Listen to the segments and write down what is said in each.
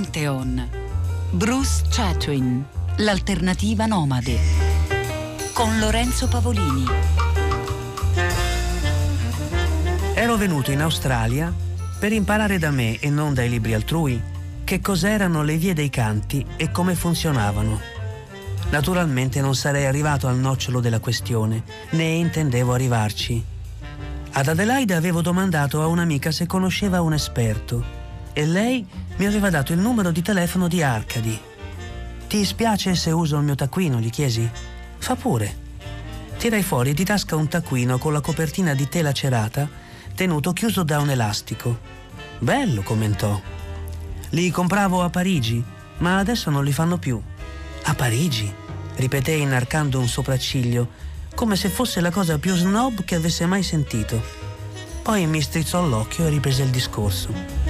Pantheon. Bruce Chatwin, l'alternativa nomade. Con Lorenzo Pavolini. Ero venuto in Australia per imparare da me e non dai libri altrui che cos'erano le vie dei canti e come funzionavano. Naturalmente non sarei arrivato al nocciolo della questione, né intendevo arrivarci. Ad Adelaide avevo domandato a un'amica se conosceva un esperto e lei mi aveva dato il numero di telefono di Arcadi. Ti spiace se uso il mio taccuino? gli chiesi. Fa pure. Tirai fuori di tasca un taccuino con la copertina di tela cerata, tenuto chiuso da un elastico. Bello, commentò. Li compravo a Parigi, ma adesso non li fanno più. A Parigi? ripetei inarcando un sopracciglio, come se fosse la cosa più snob che avesse mai sentito. Poi mi strizzò l'occhio e riprese il discorso.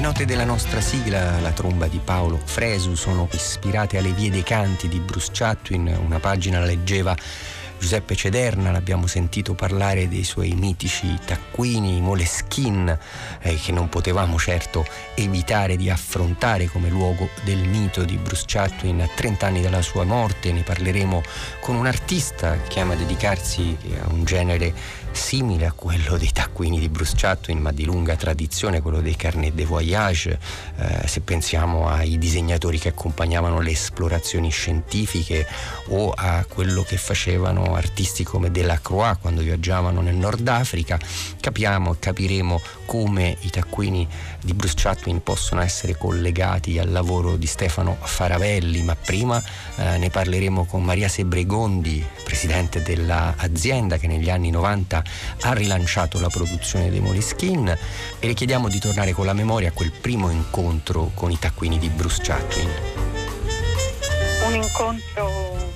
Le note della nostra sigla, la tromba di Paolo Fresu, sono ispirate alle vie dei canti di Bruce Chatwin, una pagina la leggeva Giuseppe Cederna, l'abbiamo sentito parlare dei suoi mitici taccuini, i Moleskin, eh, che non potevamo certo evitare di affrontare come luogo del mito di Bruce Chatwin a 30 anni dalla sua morte. Ne parleremo con un artista che ama dedicarsi a un genere simile a quello dei taccuini di Bruce Chatwin, ma di lunga tradizione, quello dei carnet de voyage, eh, se pensiamo ai disegnatori che accompagnavano le esplorazioni scientifiche o a quello che facevano artisti come Delacroix quando viaggiavano nel Nord Africa, capiamo e capiremo come i taccuini di Bruce Chatwin possono essere collegati al lavoro di Stefano Faravelli, ma prima eh, ne parleremo con Maria Sebregondi, presidente dell'azienda che negli anni 90 ha rilanciato la produzione dei Moleskin e le chiediamo di tornare con la memoria a quel primo incontro con i taccuini di Bruce Chatwin. Un incontro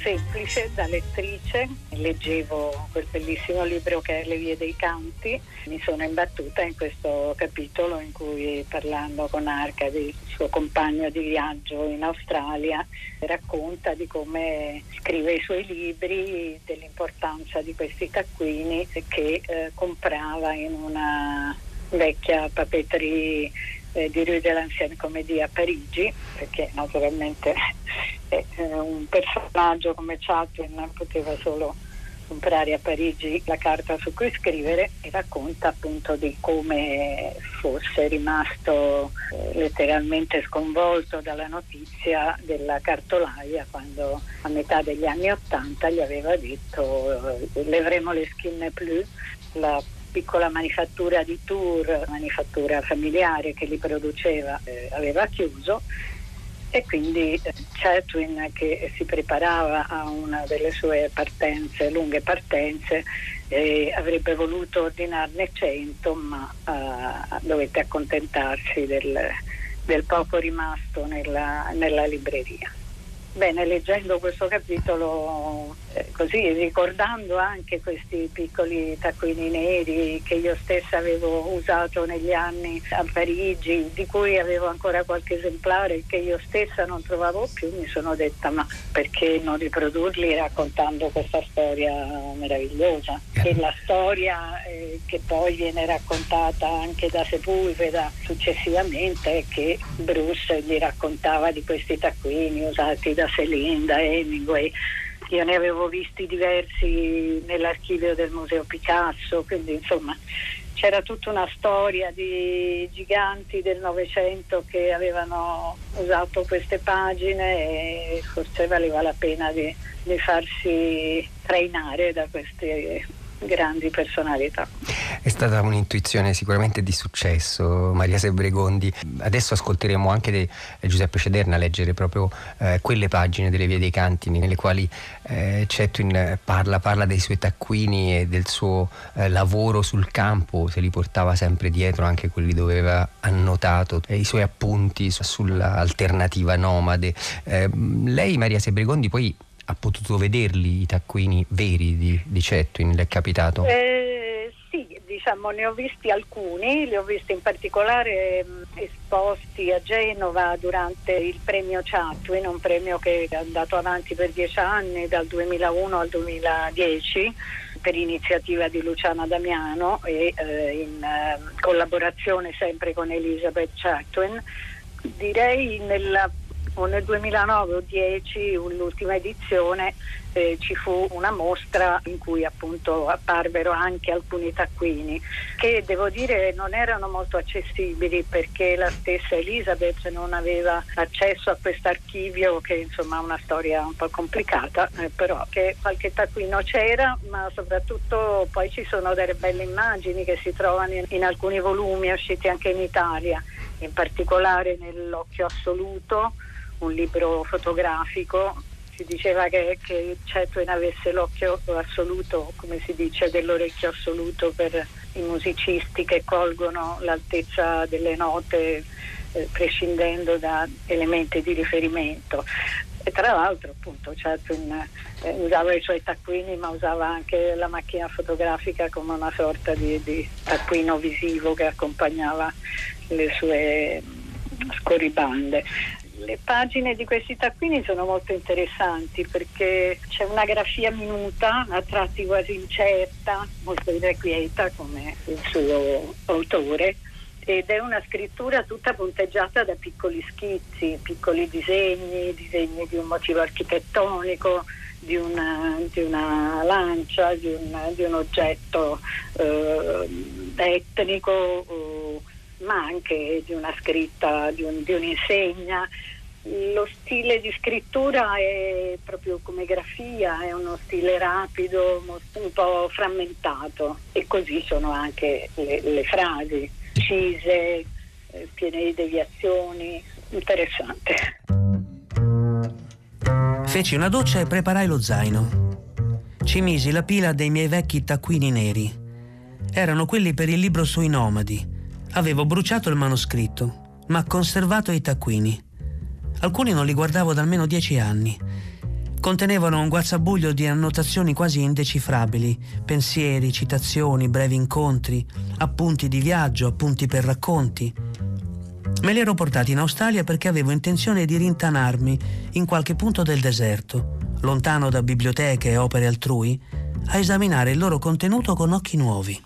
semplice da lettrice, leggevo quel bellissimo libro che è Le vie dei canti, mi sono imbattuta in questo capitolo in cui parlando con Arcadi, suo compagno di viaggio in Australia, racconta di come scrive i suoi libri, dell'importanza di questi taccuini che eh, comprava in una vecchia papeterie eh, di Rue de l'Ancienne Comédie a Parigi, perché naturalmente eh, un personaggio come Chaplin poteva solo comprare a Parigi la carta su cui scrivere e racconta appunto di come fosse rimasto eh, letteralmente sconvolto dalla notizia della cartolaia quando a metà degli anni Ottanta gli aveva detto eh, levremo le skinne plus la piccola manifattura di Tour, manifattura familiare che li produceva, eh, aveva chiuso e quindi eh, Chatwin che si preparava a una delle sue partenze, lunghe partenze, eh, avrebbe voluto ordinarne 100 ma eh, dovette accontentarsi del, del poco rimasto nella, nella libreria. Bene, leggendo questo capitolo, eh, così ricordando anche questi piccoli taccuini neri che io stessa avevo usato negli anni a Parigi, di cui avevo ancora qualche esemplare che io stessa non trovavo più, mi sono detta ma perché non riprodurli raccontando questa storia meravigliosa? E la storia eh, che poi viene raccontata anche da Sepulveda successivamente è che Bruce gli raccontava di questi taccuini usati da da Hemingway. Io ne avevo visti diversi nell'archivio del Museo Picasso, quindi insomma c'era tutta una storia di giganti del Novecento che avevano usato queste pagine e forse valeva la pena di, di farsi trainare da queste grandi personalità. È stata un'intuizione sicuramente di successo, Maria Sebregondi. Adesso ascolteremo anche de, Giuseppe Cederna leggere proprio eh, quelle pagine delle Vie dei Canti nelle quali eh, Cetwin parla, parla, dei suoi taccuini e del suo eh, lavoro sul campo, se li portava sempre dietro, anche quelli dove aveva annotato i suoi appunti sull'alternativa nomade. Eh, lei, Maria Sebregondi, poi ha potuto vederli i taccuini veri di, di Cetwin? Le è capitato? Eh, sì, diciamo ne ho visti alcuni, li ho visti in particolare mh, esposti a Genova durante il premio Chatwin, un premio che è andato avanti per dieci anni, dal 2001 al 2010 per iniziativa di Luciana Damiano e eh, in eh, collaborazione sempre con Elizabeth Chatwin. Direi nella o nel 2009 o 10, l'ultima edizione, eh, ci fu una mostra in cui appunto apparvero anche alcuni taccuini che devo dire non erano molto accessibili perché la stessa Elizabeth non aveva accesso a questo archivio che insomma ha una storia un po' complicata, eh, però che qualche taccuino c'era, ma soprattutto poi ci sono delle belle immagini che si trovano in, in alcuni volumi usciti anche in Italia, in particolare nell'occhio assoluto un libro fotografico, si diceva che, che Chatwin avesse l'occhio assoluto, come si dice, dell'orecchio assoluto per i musicisti che colgono l'altezza delle note eh, prescindendo da elementi di riferimento. E tra l'altro appunto Chatwin eh, usava i suoi taccuini ma usava anche la macchina fotografica come una sorta di, di taccuino visivo che accompagnava le sue scorribande le pagine di questi taccuini sono molto interessanti perché c'è una grafia minuta, a tratti quasi incerta, molto irrequieta come il suo autore ed è una scrittura tutta punteggiata da piccoli schizzi, piccoli disegni, disegni di un motivo architettonico, di una, di una lancia, di un, di un oggetto eh, etnico. Eh, ma anche di una scritta, di, un, di un'insegna. Lo stile di scrittura è proprio come grafia, è uno stile rapido, un po' frammentato e così sono anche le, le frasi, precise, eh, piene di deviazioni, interessante. Feci una doccia e preparai lo zaino. Ci misi la pila dei miei vecchi taccuini neri. Erano quelli per il libro sui nomadi Avevo bruciato il manoscritto, ma conservato i taccuini. Alcuni non li guardavo da almeno dieci anni. Contenevano un guazzabuglio di annotazioni quasi indecifrabili, pensieri, citazioni, brevi incontri, appunti di viaggio, appunti per racconti. Me li ero portati in Australia perché avevo intenzione di rintanarmi in qualche punto del deserto, lontano da biblioteche e opere altrui, a esaminare il loro contenuto con occhi nuovi.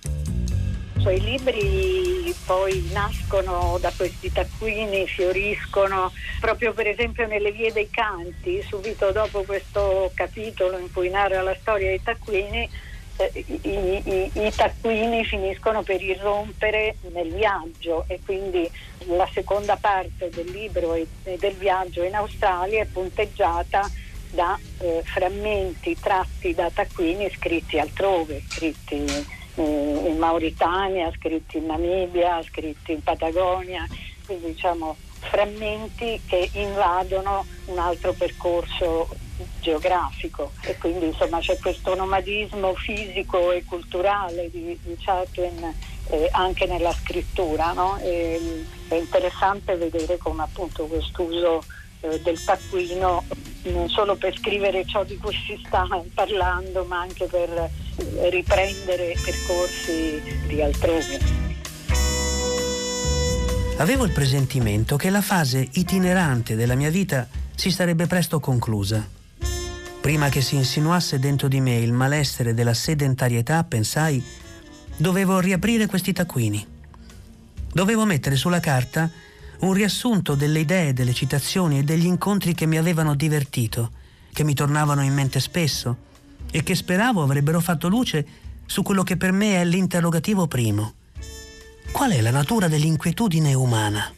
I suoi libri poi nascono da questi taccuini, fioriscono proprio per esempio nelle vie dei canti, subito dopo questo capitolo in cui narra la storia dei taccuini, eh, i, i, i, taccuini finiscono per irrompere nel viaggio e quindi la seconda parte del libro e del viaggio in Australia è punteggiata da eh, frammenti tratti da taccuini scritti altrove, scritti in Mauritania, scritti in Namibia, scritti in Patagonia, quindi diciamo frammenti che invadono un altro percorso geografico e quindi insomma c'è questo nomadismo fisico e culturale di, di Chatwin eh, anche nella scrittura no? è interessante vedere come appunto quest'uso eh, del taccuino non solo per scrivere ciò di cui si sta parlando ma anche per riprendere percorsi di altrove. Avevo il presentimento che la fase itinerante della mia vita si sarebbe presto conclusa. Prima che si insinuasse dentro di me il malessere della sedentarietà, pensai, dovevo riaprire questi taccuini. Dovevo mettere sulla carta un riassunto delle idee, delle citazioni e degli incontri che mi avevano divertito, che mi tornavano in mente spesso e che speravo avrebbero fatto luce su quello che per me è l'interrogativo primo. Qual è la natura dell'inquietudine umana?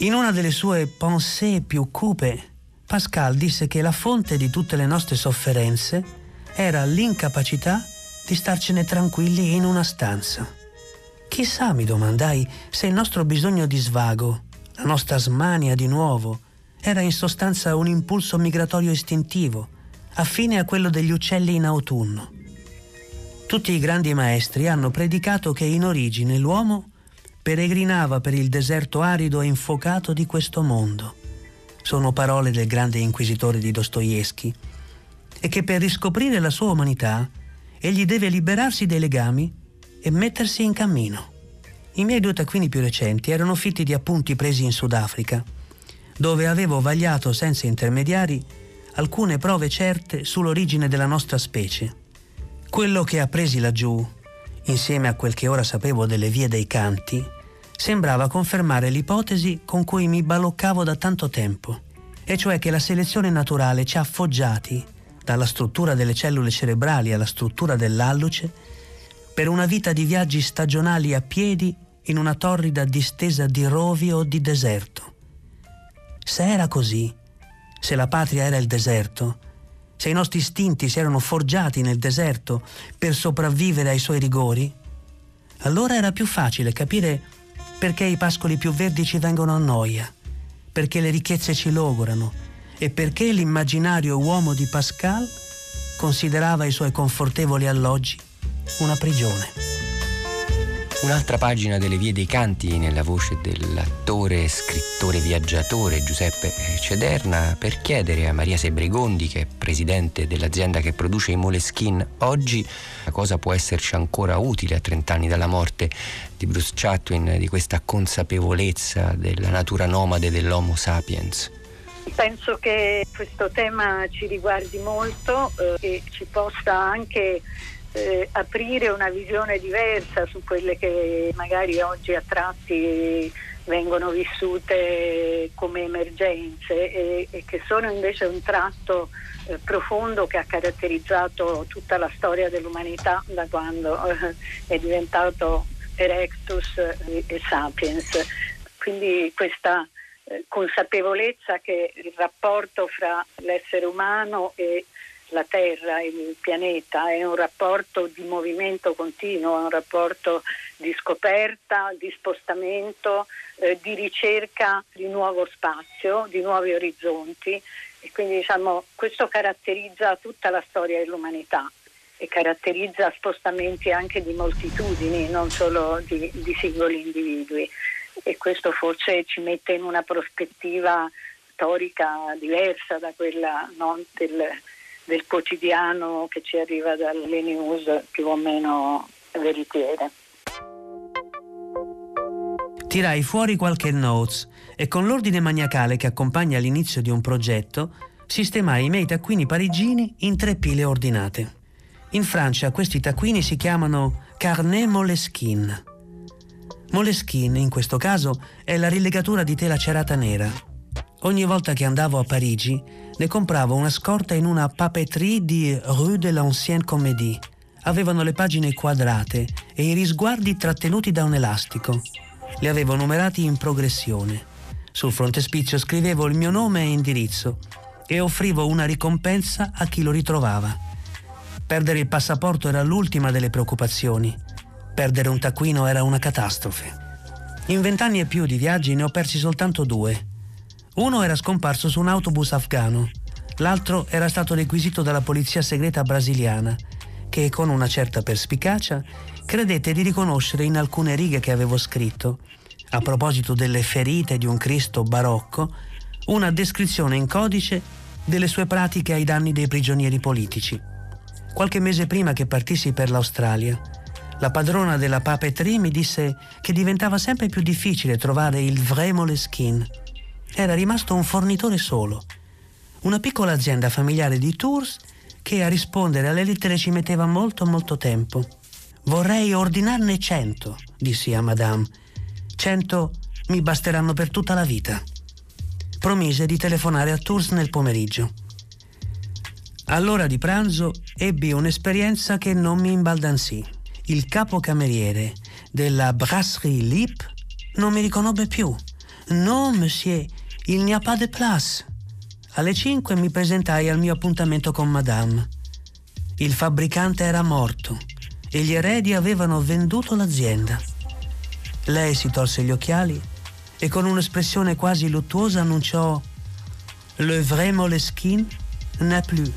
In una delle sue pensée più cupe, Pascal disse che la fonte di tutte le nostre sofferenze era l'incapacità di starcene tranquilli in una stanza. Chissà, mi domandai, se il nostro bisogno di svago, la nostra smania di nuovo, era in sostanza un impulso migratorio istintivo, affine a quello degli uccelli in autunno. Tutti i grandi maestri hanno predicato che in origine l'uomo peregrinava per il deserto arido e infuocato di questo mondo. Sono parole del grande inquisitore di Dostoevsky. E che per riscoprire la sua umanità egli deve liberarsi dei legami e mettersi in cammino. I miei due taccuini più recenti erano fitti di appunti presi in Sudafrica, dove avevo vagliato senza intermediari alcune prove certe sull'origine della nostra specie. Quello che appresi laggiù, insieme a quel che ora sapevo delle vie dei canti, sembrava confermare l'ipotesi con cui mi baloccavo da tanto tempo, e cioè che la selezione naturale ci ha foggiati, dalla struttura delle cellule cerebrali alla struttura dell'alluce, per una vita di viaggi stagionali a piedi in una torrida distesa di rovi o di deserto. Se era così, se la patria era il deserto, se i nostri istinti si erano forgiati nel deserto per sopravvivere ai suoi rigori, allora era più facile capire perché i pascoli più verdi ci vengono a noia, perché le ricchezze ci logorano e perché l'immaginario uomo di Pascal considerava i suoi confortevoli alloggi una prigione. Un'altra pagina delle vie dei canti nella voce dell'attore scrittore viaggiatore Giuseppe Cederna per chiedere a Maria Sebregondi, che è presidente dell'azienda che produce i Moleskin, oggi cosa può esserci ancora utile a 30 anni dalla morte di Bruce Chatwin, di questa consapevolezza della natura nomade dell'Homo sapiens. Penso che questo tema ci riguardi molto eh, e ci possa anche eh, aprire una visione diversa su quelle che magari oggi a tratti vengono vissute come emergenze e, e che sono invece un tratto eh, profondo che ha caratterizzato tutta la storia dell'umanità da quando eh, è diventato Erectus e, e Sapiens. Quindi questa eh, consapevolezza che il rapporto fra l'essere umano e la Terra, il pianeta, è un rapporto di movimento continuo, è un rapporto di scoperta, di spostamento, eh, di ricerca di nuovo spazio, di nuovi orizzonti. E quindi diciamo, questo caratterizza tutta la storia dell'umanità e caratterizza spostamenti anche di moltitudini, non solo di, di singoli individui. E questo forse ci mette in una prospettiva storica diversa da quella non, del, del quotidiano che ci arriva dalle news più o meno veritiere. Tirai fuori qualche notes e con l'ordine maniacale che accompagna l'inizio di un progetto sistemai i miei taccuini parigini in tre pile ordinate. In Francia questi taccuini si chiamano carnet moleskin. Moleskin, in questo caso, è la rilegatura di tela cerata nera. Ogni volta che andavo a Parigi ne compravo una scorta in una papeterie di Rue de l'Ancienne Comédie. Avevano le pagine quadrate e i risguardi trattenuti da un elastico. Li avevo numerati in progressione. Sul frontespizio scrivevo il mio nome e indirizzo e offrivo una ricompensa a chi lo ritrovava. Perdere il passaporto era l'ultima delle preoccupazioni. Perdere un taccuino era una catastrofe. In vent'anni e più di viaggi ne ho persi soltanto due uno era scomparso su un autobus afghano, l'altro era stato requisito dalla polizia segreta brasiliana, che con una certa perspicacia credette di riconoscere in alcune righe che avevo scritto, a proposito delle ferite di un Cristo barocco, una descrizione in codice delle sue pratiche ai danni dei prigionieri politici. Qualche mese prima che partissi per l'Australia, la padrona della papeterie mi disse che diventava sempre più difficile trovare il vrai Moleskine era rimasto un fornitore solo, una piccola azienda familiare di tours che a rispondere alle lettere ci metteva molto molto tempo. Vorrei ordinarne cento, dissi a Madame. Cento mi basteranno per tutta la vita. Promise di telefonare a Tours nel pomeriggio. All'ora di pranzo ebbi un'esperienza che non mi imbaldanzì. Il capocameriere della Brasserie Lip non mi riconobbe più. No, monsieur, il n'y a pas de place. Alle 5 mi presentai al mio appuntamento con Madame. Il fabbricante era morto e gli eredi avevano venduto l'azienda. Lei si tolse gli occhiali e con un'espressione quasi luttuosa annunciò Le vrai Moleskine n'est plus.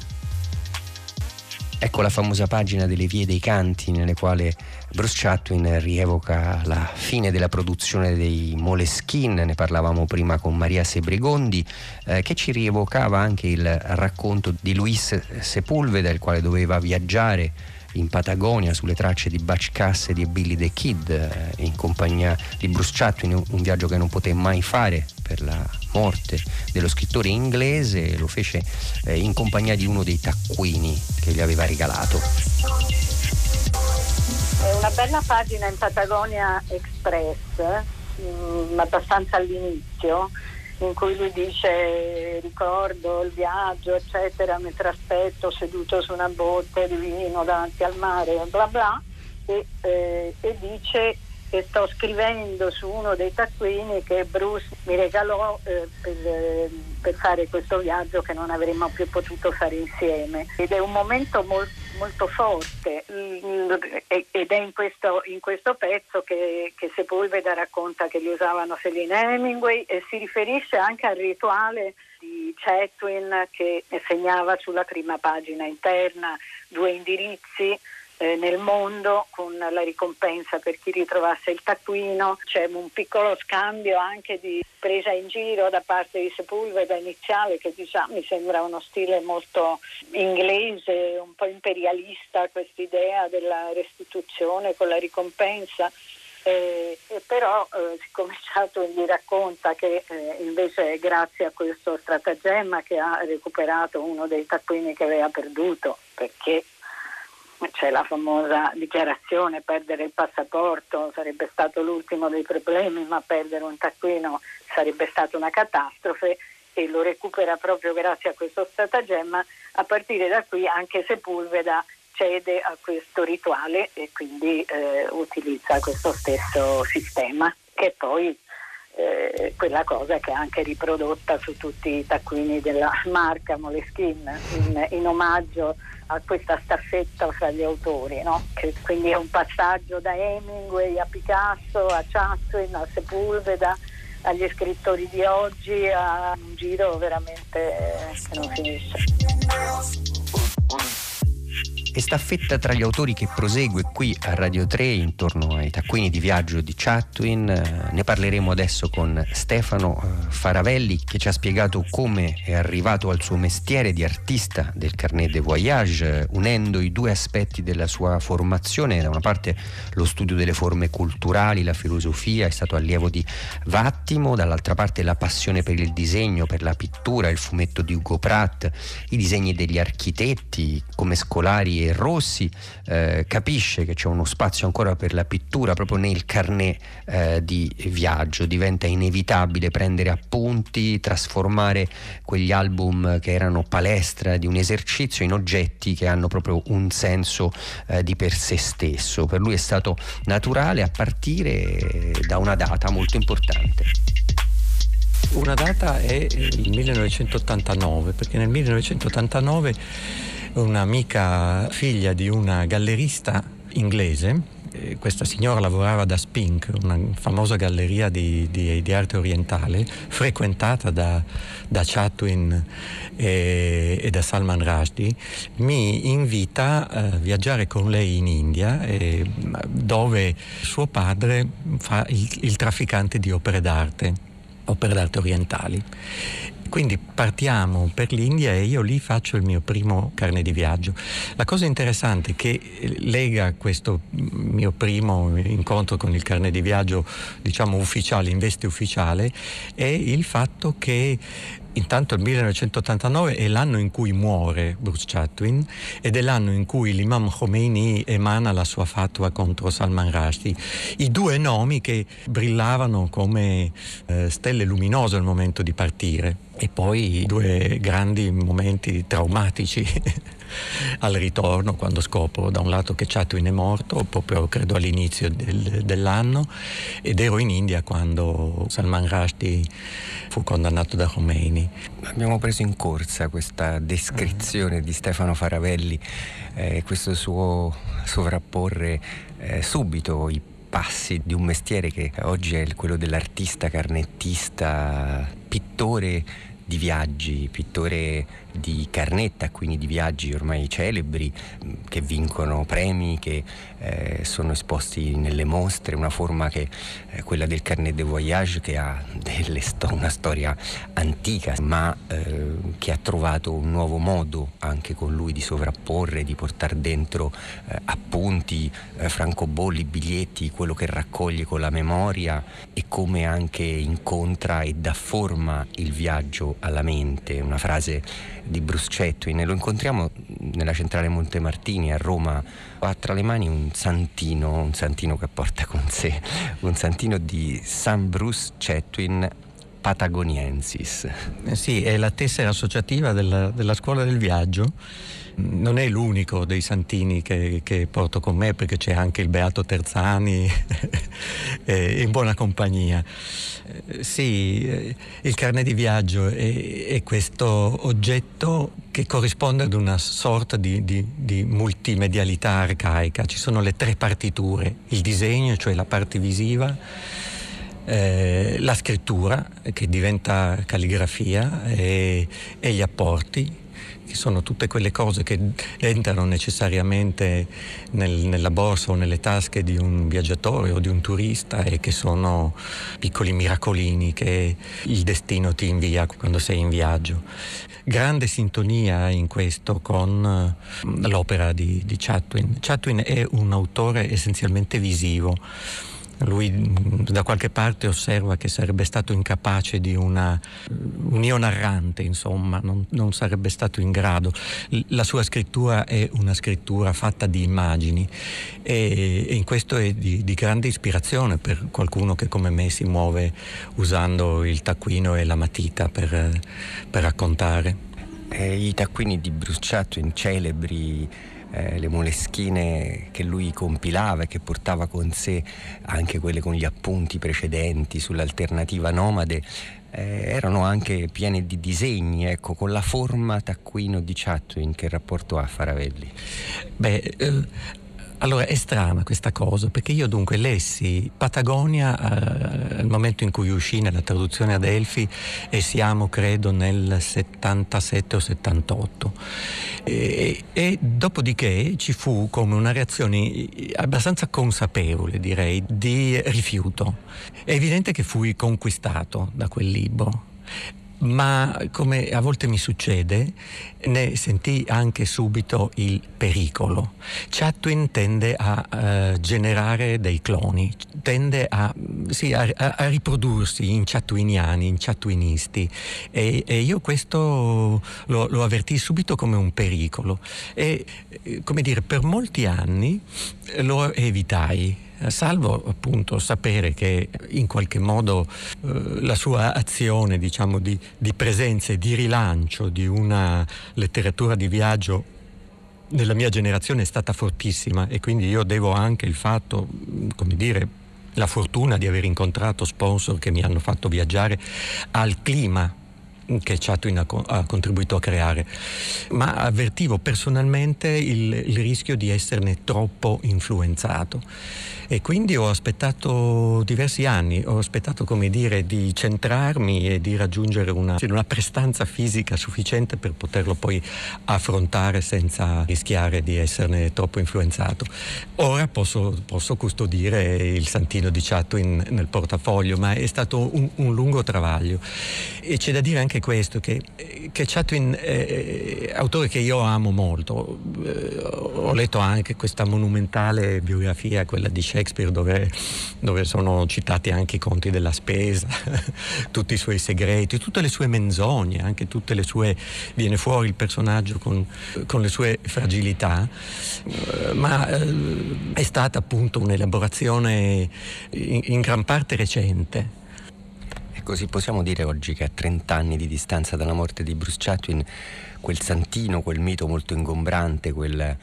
Ecco la famosa pagina delle vie dei canti nelle quali Bruce Chatwin rievoca la fine della produzione dei Moleskin, ne parlavamo prima con Maria Sebregondi, eh, che ci rievocava anche il racconto di Luis Sepulveda, il quale doveva viaggiare in Patagonia sulle tracce di Butch Cassidy e Billy the Kid eh, in compagnia di Bruce Chatwin, un viaggio che non poté mai fare per la morte dello scrittore inglese, lo fece eh, in compagnia di uno dei taccuini che gli aveva regalato. È una bella pagina in Patagonia Express, mh, mm, abbastanza all'inizio, in cui lui dice ricordo il viaggio, eccetera, mentre aspetto seduto su una botte di vino davanti al mare, bla bla, e, eh, e dice che sto scrivendo su uno dei taccuini che Bruce mi regalò eh, per, eh, per, fare questo viaggio che non avremmo più potuto fare insieme. Ed è un momento mol, molto forte ed è in questo, in questo pezzo che, che, Sepulveda racconta che li usavano Celine Hemingway e si riferisce anche al rituale di Chatwin che segnava sulla prima pagina interna due indirizzi eh, nel mondo con la ricompensa per chi ritrovasse il taccuino. C'è un piccolo scambio anche di presa in giro da parte di Sepulveda iniziale che diciamo, mi sembra uno stile molto inglese, un po' imperialista quest'idea della restituzione con la ricompensa. Eh, però eh, siccome Chato gli racconta che eh, invece grazie a questo stratagemma che ha recuperato uno dei taccuini che aveva perduto perché c'è la famosa dichiarazione perdere il passaporto sarebbe stato l'ultimo dei problemi, ma perdere un taccuino sarebbe stata una catastrofe e lo recupera proprio grazie a questo stratagemma. A partire da qui anche Sepulveda cede a questo rituale e quindi eh, utilizza questo stesso sistema che poi eh, quella cosa che è anche riprodotta su tutti i taccuini della marca Moleskine in, in omaggio a questa staffetta fra gli autori, no? che quindi è un passaggio da Hemingway a Picasso, a Chaplin, a Sepulveda, agli scrittori di oggi, a un giro veramente che non finisce staffetta tra gli autori che prosegue qui a Radio 3 intorno ai taccuini di viaggio di Chatwin. Eh, ne parleremo adesso con Stefano eh, Faravelli che ci ha spiegato come è arrivato al suo mestiere di artista del carnet de voyage, unendo i due aspetti della sua formazione, da una parte lo studio delle forme culturali, la filosofia, è stato allievo di Vattimo, dall'altra parte la passione per il disegno, per la pittura, il fumetto di Ugo Pratt, i disegni degli architetti come scolari e Rossi eh, capisce che c'è uno spazio ancora per la pittura proprio nel carnet eh, di viaggio, diventa inevitabile prendere appunti, trasformare quegli album che erano palestra di un esercizio in oggetti che hanno proprio un senso eh, di per sé stesso. Per lui è stato naturale a partire da una data molto importante. Una data è il 1989, perché nel 1989 un'amica figlia di una gallerista inglese questa signora lavorava da Spink, una famosa galleria di, di, di arte orientale, frequentata da, da Chatwin e, e, da Salman Rushdie, mi invita a viaggiare con lei in India, eh, dove suo padre fa il, il trafficante di opere d'arte, opere d'arte orientali. Quindi partiamo per l'India e io lì faccio il mio primo carne di viaggio. La cosa interessante che lega questo mio primo incontro con il carne di viaggio, diciamo ufficiale, in veste ufficiale, è il fatto che Intanto il 1989 è l'anno in cui muore Bruce Chatwin ed è l'anno in cui l'imam Khomeini emana la sua fatua contro Salman Rushdie. I due nomi che brillavano come eh, stelle luminose al momento di partire e poi due grandi momenti traumatici al ritorno quando scopro da un lato che Chatwin è morto, proprio credo all'inizio del, dell'anno, ed ero in India quando Salman Rushdie fu condannato da Khomeini. Abbiamo preso in corsa questa descrizione di Stefano Faravelli, eh, questo suo sovrapporre eh, subito i passi di un mestiere che oggi è quello dell'artista, carnettista, pittore di viaggi, pittore di carnetta, quindi di viaggi ormai celebri che vincono premi, che eh, sono esposti nelle mostre, una forma che è eh, quella del carnet de voyage che ha sto- una storia antica ma eh, che ha trovato un nuovo modo anche con lui di sovrapporre, di portare dentro eh, appunti, eh, francobolli, biglietti, quello che raccoglie con la memoria e come anche incontra e dà forma il viaggio alla mente, una frase di Bruce Chatwin e lo incontriamo nella centrale Montemartini a Roma, ha tra le mani un santino, un santino che porta con sé, un santino di San Bruce Chatwin Patagoniensis. Eh sì, è la tessera associativa della, della scuola del viaggio. Non è l'unico dei santini che, che porto con me perché c'è anche il Beato Terzani in buona compagnia. Eh, sì, eh, il carnet di viaggio è, è, questo oggetto che corrisponde ad una sorta di, di, di multimedialità arcaica. Ci sono le tre partiture, il disegno, cioè la parte visiva, eh, la scrittura che diventa calligrafia e, e, gli apporti che sono tutte quelle cose che entrano necessariamente nel, nella borsa o nelle tasche di un viaggiatore o di un turista e che sono piccoli miracolini che il destino ti invia quando sei in viaggio. Grande sintonia in questo con l'opera di, di Chatwin. Chatwin è un autore essenzialmente visivo lui mm, da qualche parte osserva che sarebbe stato incapace di una, un io narrante, insomma, non, non, sarebbe stato in grado. La sua scrittura è una scrittura fatta di immagini e, e in questo è di, di, grande ispirazione per qualcuno che come me si muove usando il taccuino e la matita per, per raccontare. Eh, I taccuini di Bruce Chatwin, celebri eh, le moleschine che lui compilava e che portava con sé, anche quelle con gli appunti precedenti sull'alternativa nomade, eh, erano anche piene di disegni, ecco, con la forma taccuino di Chatwin, che rapporto ha Faravelli? Beh, eh, allora è strana questa cosa perché io dunque lessi Patagonia eh, al momento in cui uscì nella traduzione ad Elfi e siamo credo nel 77 o 78 e, e dopodiché ci fu come una reazione abbastanza consapevole direi di rifiuto. È evidente che fui conquistato da quel libro ma come a volte mi succede, ne sentì anche subito il pericolo. Chatwin tende a uh, generare dei cloni, tende a, sì, a, a, riprodursi in chatwiniani, in chatwinisti e, e io questo lo, lo avvertì subito come un pericolo. E come dire per molti anni lo evitai salvo appunto sapere che in qualche modo eh, la sua azione diciamo, di, di presenza e di rilancio di una letteratura di viaggio nella mia generazione è stata fortissima e quindi io devo anche il fatto, come dire, la fortuna di aver incontrato sponsor che mi hanno fatto viaggiare al clima che Chatwin ha, ha, contribuito a creare, ma avvertivo personalmente il, il rischio di esserne troppo influenzato e quindi ho aspettato diversi anni, ho aspettato come dire di centrarmi e di raggiungere una, una prestanza fisica sufficiente per poterlo poi affrontare senza rischiare di esserne troppo influenzato. Ora posso, posso custodire il santino di Chatwin nel portafoglio, ma è stato un, un lungo travaglio. E c'è da dire anche questo, che, che Chatwin è autore che io amo molto. Eh, ho letto anche questa monumentale biografia, quella di Shakespeare, dove, dove sono citati anche i conti della spesa, tutti i suoi segreti, tutte le sue menzogne, anche tutte le sue... viene fuori il personaggio con, con le sue fragilità, eh, ma eh, è stata appunto un'elaborazione in, in gran parte recente. Così possiamo dire oggi che a 30 anni di distanza dalla morte di Bruce Chatwin, quel santino, quel mito molto ingombrante, quel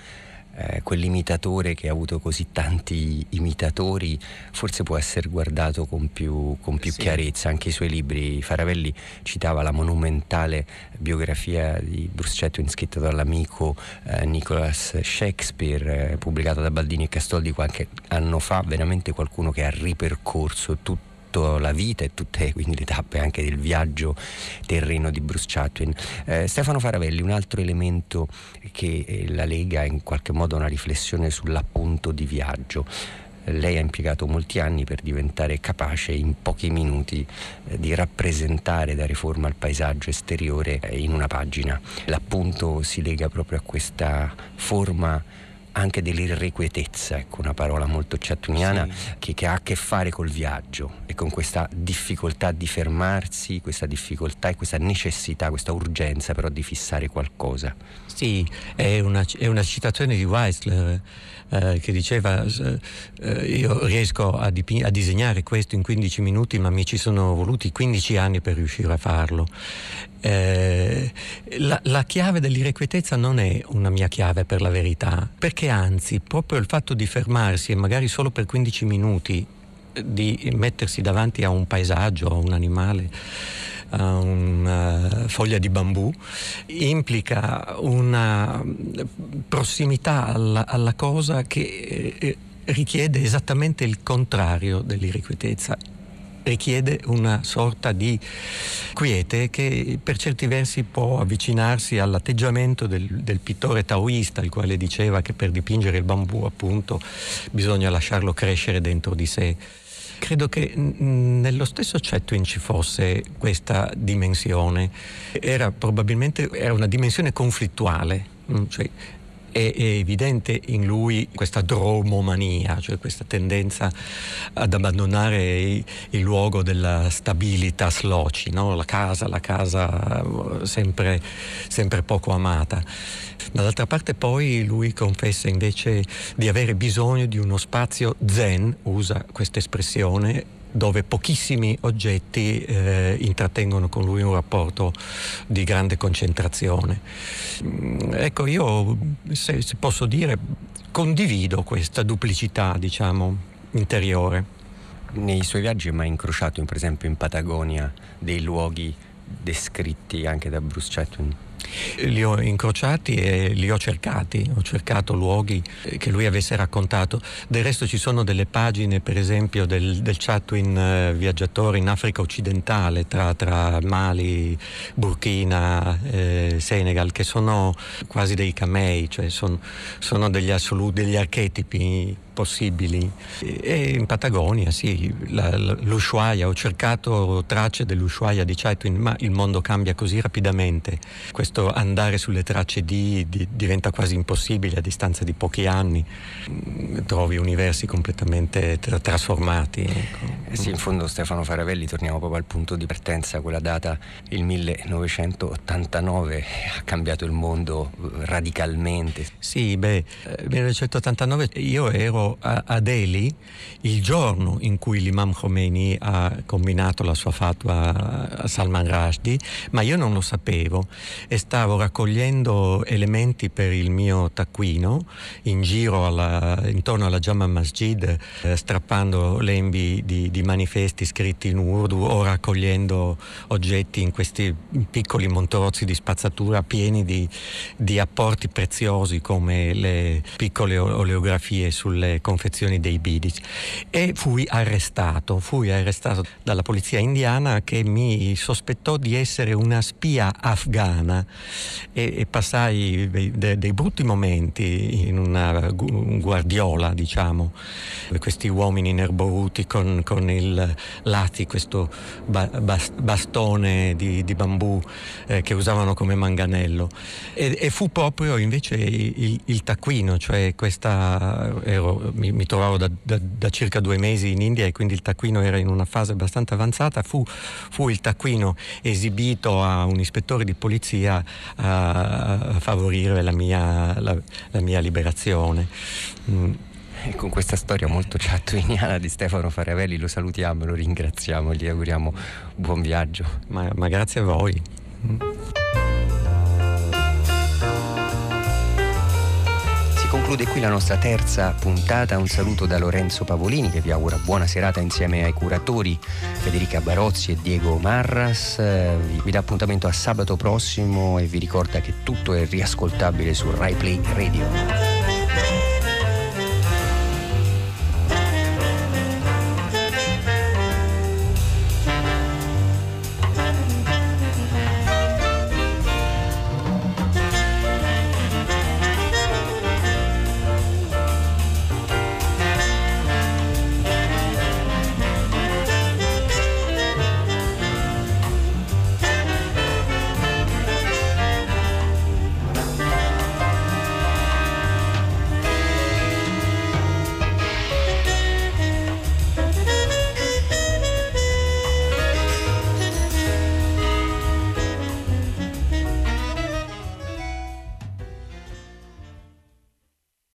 eh, quell'imitatore che ha avuto così tanti imitatori forse può essere guardato con più, con più sì. chiarezza. Anche i suoi libri, Faravelli citava la monumentale biografia di Bruce Chatwin scritta dall'amico eh, Nicholas Shakespeare, eh, pubblicata da Baldini e Castoldi qualche anno fa, veramente qualcuno che ha ripercorso tutto tutta la vita e tutte quindi le tappe anche del viaggio terreno di Bruce Chatwin. Eh, Stefano Faravelli, un altro elemento che eh, la lega in qualche modo una riflessione sull'appunto di viaggio lei ha impiegato molti anni per diventare capace in pochi minuti eh, di rappresentare, dare forma al paesaggio esteriore eh, in una pagina. L'appunto si lega proprio a questa forma anche dell'irrequietezza, ecco una parola molto chattuniana sì. che, che, ha a che fare col viaggio e con questa difficoltà di fermarsi, questa difficoltà e questa necessità, questa urgenza però di fissare qualcosa. Sì, è una, è una citazione di Weisler eh, che diceva eh, io riesco a, diping- a, disegnare questo in 15 minuti ma mi ci sono voluti 15 anni per riuscire a farlo. Eh, la, la, chiave dell'irrequietezza non è una mia chiave per la verità, perché anzi proprio il fatto di fermarsi e magari solo per 15 minuti di mettersi davanti a un paesaggio, a un animale, a una foglia di bambù, implica una prossimità alla, alla cosa che eh, richiede esattamente il contrario dell'irrequietezza richiede una sorta di quiete che per certi versi può avvicinarsi all'atteggiamento del, del, pittore taoista, il quale diceva che per dipingere il bambù appunto bisogna lasciarlo crescere dentro di sé. Credo che nello stesso Chetwin ci fosse questa dimensione, era probabilmente era una dimensione conflittuale, mm, cioè è, è, evidente in lui questa dromomania, cioè questa tendenza ad abbandonare il, il luogo della stabilità loci, no? la casa, la casa sempre, sempre poco amata. Dall'altra parte poi lui confessa invece di avere bisogno di uno spazio zen, usa questa espressione, dove pochissimi oggetti eh, intrattengono con lui un rapporto di grande concentrazione. Mm, ecco, io se, se posso dire condivido questa duplicità, diciamo, interiore. Nei suoi viaggi è mai incrociato, per esempio in Patagonia, dei luoghi descritti anche da Bruce Chatwin? Li ho incrociati e li ho cercati, ho cercato luoghi che lui avesse raccontato. Del resto ci sono delle pagine, per esempio, del, del Chatwin eh, viaggiatore in Africa occidentale, tra, tra Mali, Burkina, eh, Senegal, che sono quasi dei camei, cioè son, sono degli assoluti, degli archetipi possibili. E in Patagonia, sì, la, l'Ushuaia, ho cercato tracce dell'Ushuaia di Chatwin, ma il mondo cambia così rapidamente. Questo andare sulle tracce di, di diventa quasi impossibile a distanza di pochi anni. Trovi universi completamente tra- trasformati. Ecco. Eh sì, in fondo Stefano Faravelli, torniamo proprio al punto di partenza, quella data, il 1989, ha cambiato il mondo radicalmente. Sì, beh, 1989 eh, io ero a, Delhi il giorno in cui l'imam Khomeini ha combinato la sua fatwa a Salman Rushdie, ma io non lo sapevo. E stavo raccogliendo elementi per il mio taccuino in giro alla, intorno alla Jama Masjid, eh, strappando lembi di, di, manifesti scritti in Urdu o raccogliendo oggetti in questi piccoli montorozzi di spazzatura pieni di, di apporti preziosi come le piccole oleografie sulle confezioni dei bidici e fui arrestato, fui arrestato dalla polizia indiana che mi sospettò di essere una spia afghana. E, e passai dei, dei brutti momenti in una guardiola, diciamo, questi uomini nerboruti con, con il lati, questo bastone di, di bambù eh, che usavano come manganello. E, e fu proprio invece il, il taccuino, cioè questa ero mi, mi trovavo da, da, da, circa due mesi in India e quindi il taccuino era in una fase abbastanza avanzata, fu, fu il taccuino esibito a un ispettore di polizia a, a favorire la mia, la, la mia liberazione. Mm. E con questa storia molto chattuiniana di Stefano Faravelli lo salutiamo, lo ringraziamo, gli auguriamo buon viaggio. Ma, ma grazie a voi. Mm. Conclude qui la nostra terza puntata. Un saluto da Lorenzo Pavolini che vi augura buona serata insieme ai curatori Federica Barozzi e Diego Marras. Eh, vi dà appuntamento a sabato prossimo e vi ricorda che tutto è riascoltabile su RaiPlay Radio.